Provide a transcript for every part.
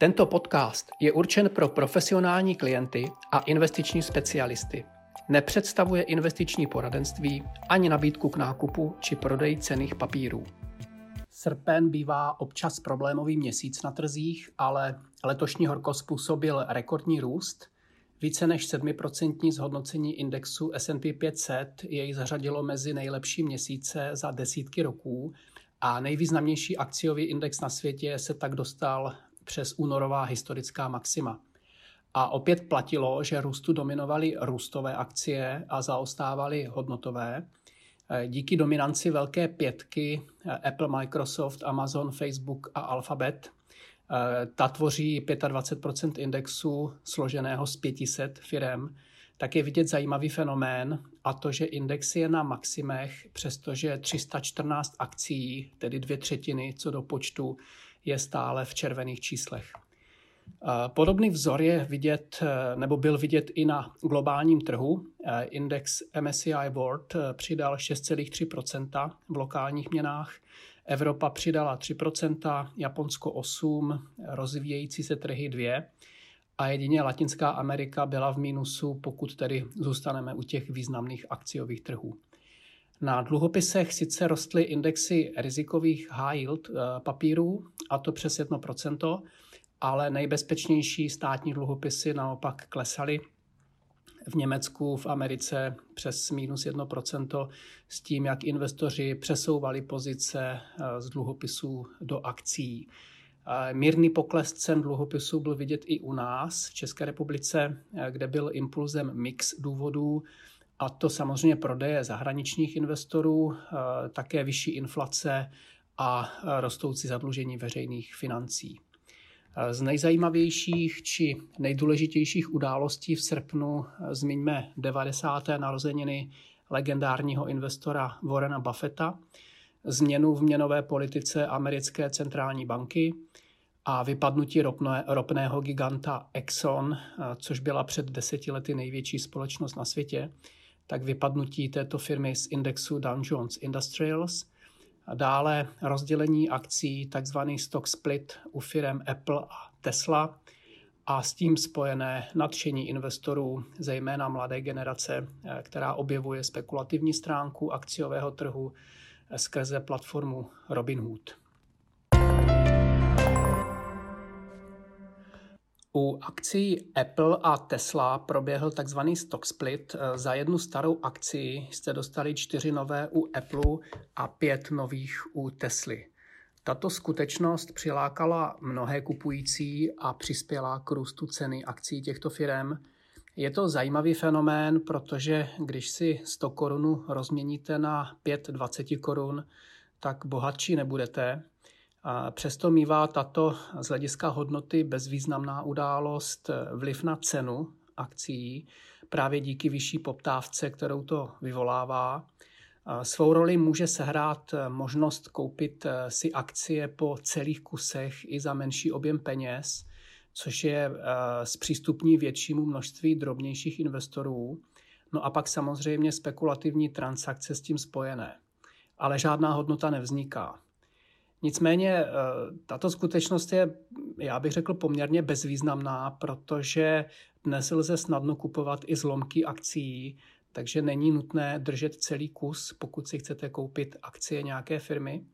Tento podcast je určen pro profesionální klienty a investiční specialisty. Nepředstavuje investiční poradenství ani nabídku k nákupu či prodeji cených papírů. Srpen bývá občas problémový měsíc na trzích, ale letošní horko způsobil rekordní růst. Více než 7% zhodnocení indexu S&P 500 jej zařadilo mezi nejlepší měsíce za desítky roků a nejvýznamnější akciový index na světě se tak dostal přes únorová historická maxima. A opět platilo, že růstu dominovaly růstové akcie a zaostávaly hodnotové. Díky dominanci velké pětky Apple, Microsoft, Amazon, Facebook a Alphabet ta tvoří 25% indexu složeného z 500 firm, tak je vidět zajímavý fenomén a to, že index je na maximech, přestože 314 akcí, tedy dvě třetiny co do počtu, je stále v červených číslech. Podobný vzor je vidět, nebo byl vidět i na globálním trhu. Index MSCI World přidal 6,3% v lokálních měnách, Evropa přidala 3 Japonsko 8 rozvíjející se trhy 2 a jedině Latinská Amerika byla v mínusu, pokud tedy zůstaneme u těch významných akciových trhů. Na dluhopisech sice rostly indexy rizikových high yield eh, papírů, a to přes 1%, ale nejbezpečnější státní dluhopisy naopak klesaly. V Německu, v Americe přes minus 1% s tím, jak investoři přesouvali pozice eh, z dluhopisů do akcí. Eh, mírný pokles cen dluhopisů byl vidět i u nás v České republice, kde byl impulzem mix důvodů, a to samozřejmě prodeje zahraničních investorů, eh, také vyšší inflace a eh, rostoucí zadlužení veřejných financí. Eh, z nejzajímavějších či nejdůležitějších událostí v srpnu zmiňme 90. narozeniny legendárního investora Warrena Buffetta, změnu v měnové politice americké centrální banky a vypadnutí ropné, ropného giganta Exxon, což byla před deseti lety největší společnost na světě, tak vypadnutí této firmy z indexu Dow Jones Industrials. A dále rozdělení akcí, takzvaný stock split u firm Apple a Tesla a s tím spojené nadšení investorů, zejména mladé generace, která objevuje spekulativní stránku akciového trhu skrze platformu Robinhood. U akcí Apple a Tesla proběhl tzv. stock split. Za jednu starou akci jste dostali čtyři nové u Apple a pět nových u Tesly. Tato skutečnost přilákala mnohé kupující a přispěla k růstu ceny akcí těchto firm. Je to zajímavý fenomén, protože když si 100 korun rozměníte na 5 20 korun, tak bohatší nebudete. Přesto mývá tato z hlediska hodnoty bezvýznamná událost vliv na cenu akcí právě díky vyšší poptávce, kterou to vyvolává. Svou roli může sehrát možnost koupit si akcie po celých kusech i za menší objem peněz, což je zpřístupní většímu množství drobnějších investorů. No a pak samozřejmě spekulativní transakce s tím spojené. Ale žádná hodnota nevzniká. Nicméně eh, tato skutečnost je, já bych řekl, poměrně bezvýznamná, protože dnes lze snadno kupovat i zlomky akcí, takže není nutné držet celý kus, pokud si chcete koupit akcie nějaké firmy.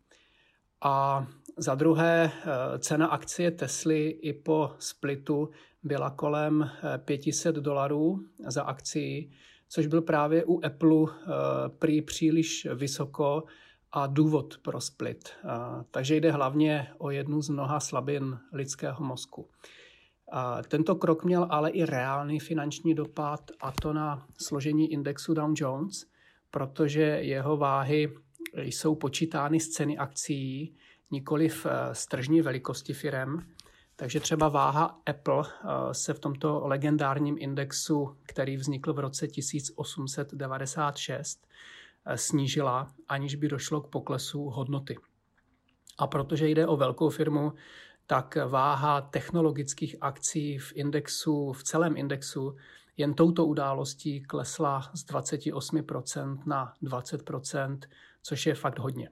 A za druhé, eh, cena akcie Tesly i po splitu byla kolem 500 eh, dolarů za akci, což byl právě u Apple prý příliš vysoko a důvod pro split. Takže jde hlavně o jednu z mnoha slabin lidského mozku. Tento krok měl ale i reálný finanční dopad, a to na složení indexu Dow Jones, protože jeho váhy jsou počítány z ceny akcí, nikoli v stržní velikosti firem. Takže třeba váha Apple se v tomto legendárním indexu, který vznikl v roce 1896, snížila, aniž by došlo k poklesu hodnoty. A protože jde o velkou firmu, tak váha technologických akcí v indexu, v celém indexu, jen touto událostí klesla z 28% na 20%, což je fakt hodně.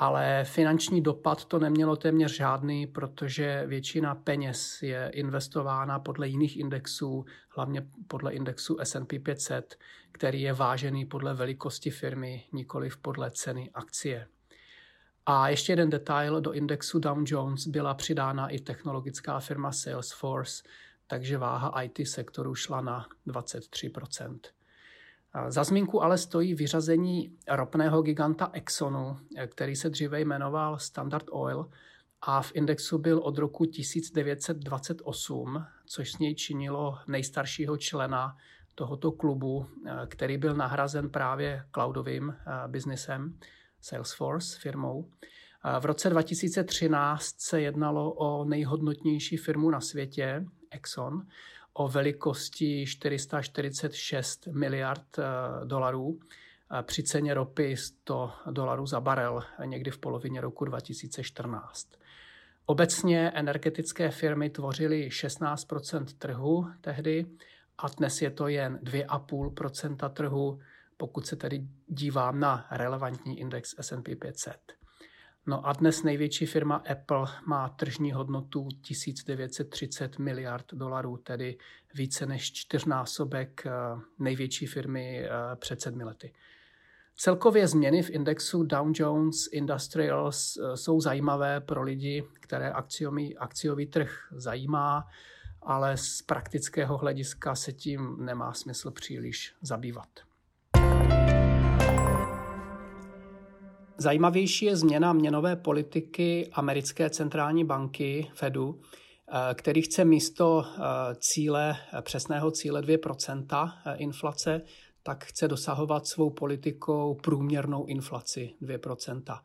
Ale finanční dopad to nemělo téměř žádný, protože většina peněz je investována podle jiných indexů, hlavně podle indexu S&P 500, který je vážený podle velikosti firmy, nikoli podle ceny akcie. A ještě jeden detail, do indexu Dow Jones byla přidána i technologická firma Salesforce, takže váha IT sektoru šla na 23 za zmínku ale stojí vyřazení ropného giganta Exxonu, který se dříve jmenoval Standard Oil a v indexu byl od roku 1928, což s něj činilo nejstaršího člena tohoto klubu, který byl nahrazen právě cloudovým eh, biznesem Salesforce firmou. V roce 2013 se jednalo o nejhodnotnější firmu na světě, Exxon, o velikosti 446 miliard eh, dolarů při ceně ropy 100 dolarů za barel někdy v polovině roku 2014. Obecně energetické firmy tvořily 16% trhu tehdy a dnes je to jen 2,5% trhu, pokud se tedy dívám na relevantní index S&P 500. No a dnes největší firma Apple má tržní hodnotu 1930 miliard dolarů, tedy více než čtyřnásobek eh, největší firmy eh, před sedmi lety. Celkově změny v indexu Dow Jones Industrials eh, jsou zajímavé pro lidi, které akciový, akciový trh zajímá, ale z praktického hlediska se tím nemá smysl příliš zabývat. Zajímavější je změna měnové politiky americké centrální banky Fedu, eh, který chce místo eh, cíle, přesného cíle 2% eh, inflace, tak chce dosahovat svou politikou průměrnou inflaci 2%.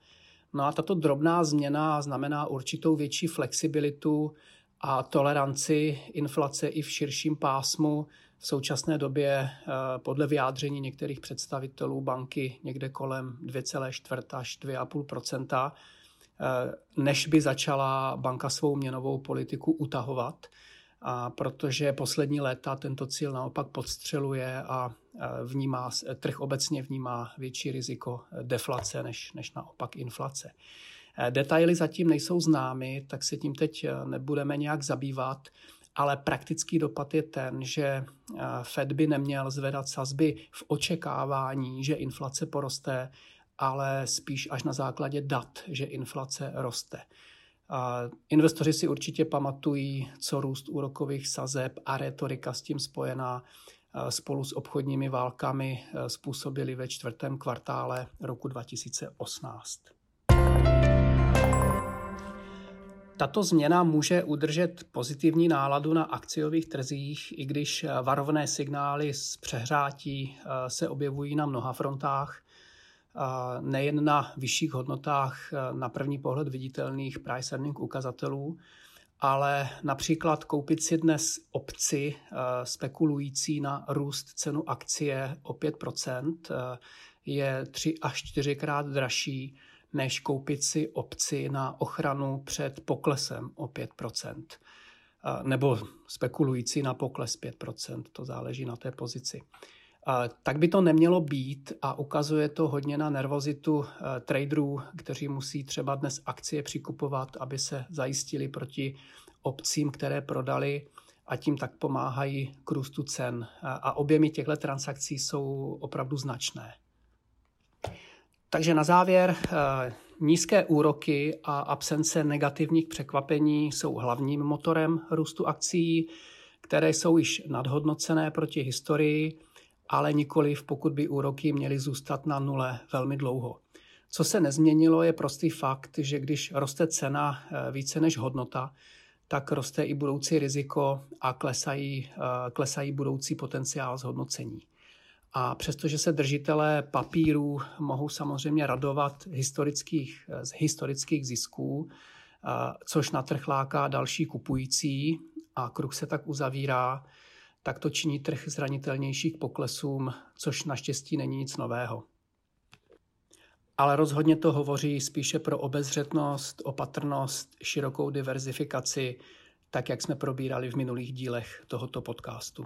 No a tato drobná změna znamená určitou větší flexibilitu a toleranci inflace i v širším pásmu v současné době eh, podle vyjádření některých představitelů banky někde kolem 2,4 až 2,5 eh, než by začala banka svou měnovou politiku utahovat, a protože poslední léta tento cíl naopak podstřeluje a eh, vnímá, trh obecně vnímá větší riziko deflace než, než naopak inflace. Detaily zatím nejsou známy, tak se tím teď nebudeme nějak zabývat ale praktický dopad je ten, že eh, Fed by neměl zvedat sazby v očekávání, že inflace poroste, ale spíš až na základě dat, že inflace roste. Investoři si určitě pamatují, co růst úrokových sazeb a retorika s tím spojená eh, spolu s obchodními válkami eh, způsobili ve čtvrtém kvartále roku 2018. Tato změna může udržet pozitivní náladu na akciových trzích, i když varovné signály z přehrátí eh, se objevují na mnoha frontách, eh, nejen na vyšších hodnotách eh, na první pohled viditelných price earning ukazatelů, ale například koupit si dnes opci spekulující na růst cenu akcie o 5% je 3 až 4 krát dražší než koupit si opci na ochranu před poklesem o 5%. Nebo spekulující na pokles 5%, to záleží na té pozici. Tak by to nemělo být a ukazuje to hodně na nervozitu e, traderů, kteří musí třeba dnes akcie přikupovat, aby se zajistili proti opcím, které prodali a tím tak pomáhají k růstu cen. A objemy těchto transakcí jsou opravdu značné. Takže na závěr, eh, nízké úroky a absence negativních překvapení jsou hlavním motorem růstu akcí, které jsou již nadhodnocené proti historii, ale nikoliv pokud by úroky měly zůstat na nule velmi dlouho. Co se nezměnilo, je prostý fakt, že když roste cena eh, více než hodnota, tak roste i budoucí riziko a klesají, eh, klesají budoucí potenciál zhodnocení. A přestože se držitelé papírů mohou samozřejmě radovat historických, z historických zisků, což na trh láká další kupující a kruh se tak uzavírá, tak to činí trh zranitelnější k poklesům, což naštěstí není nic nového. Ale rozhodně to hovoří spíše pro obezřetnost, opatrnost, širokou diverzifikaci, tak jak jsme probírali v minulých dílech tohoto podcastu.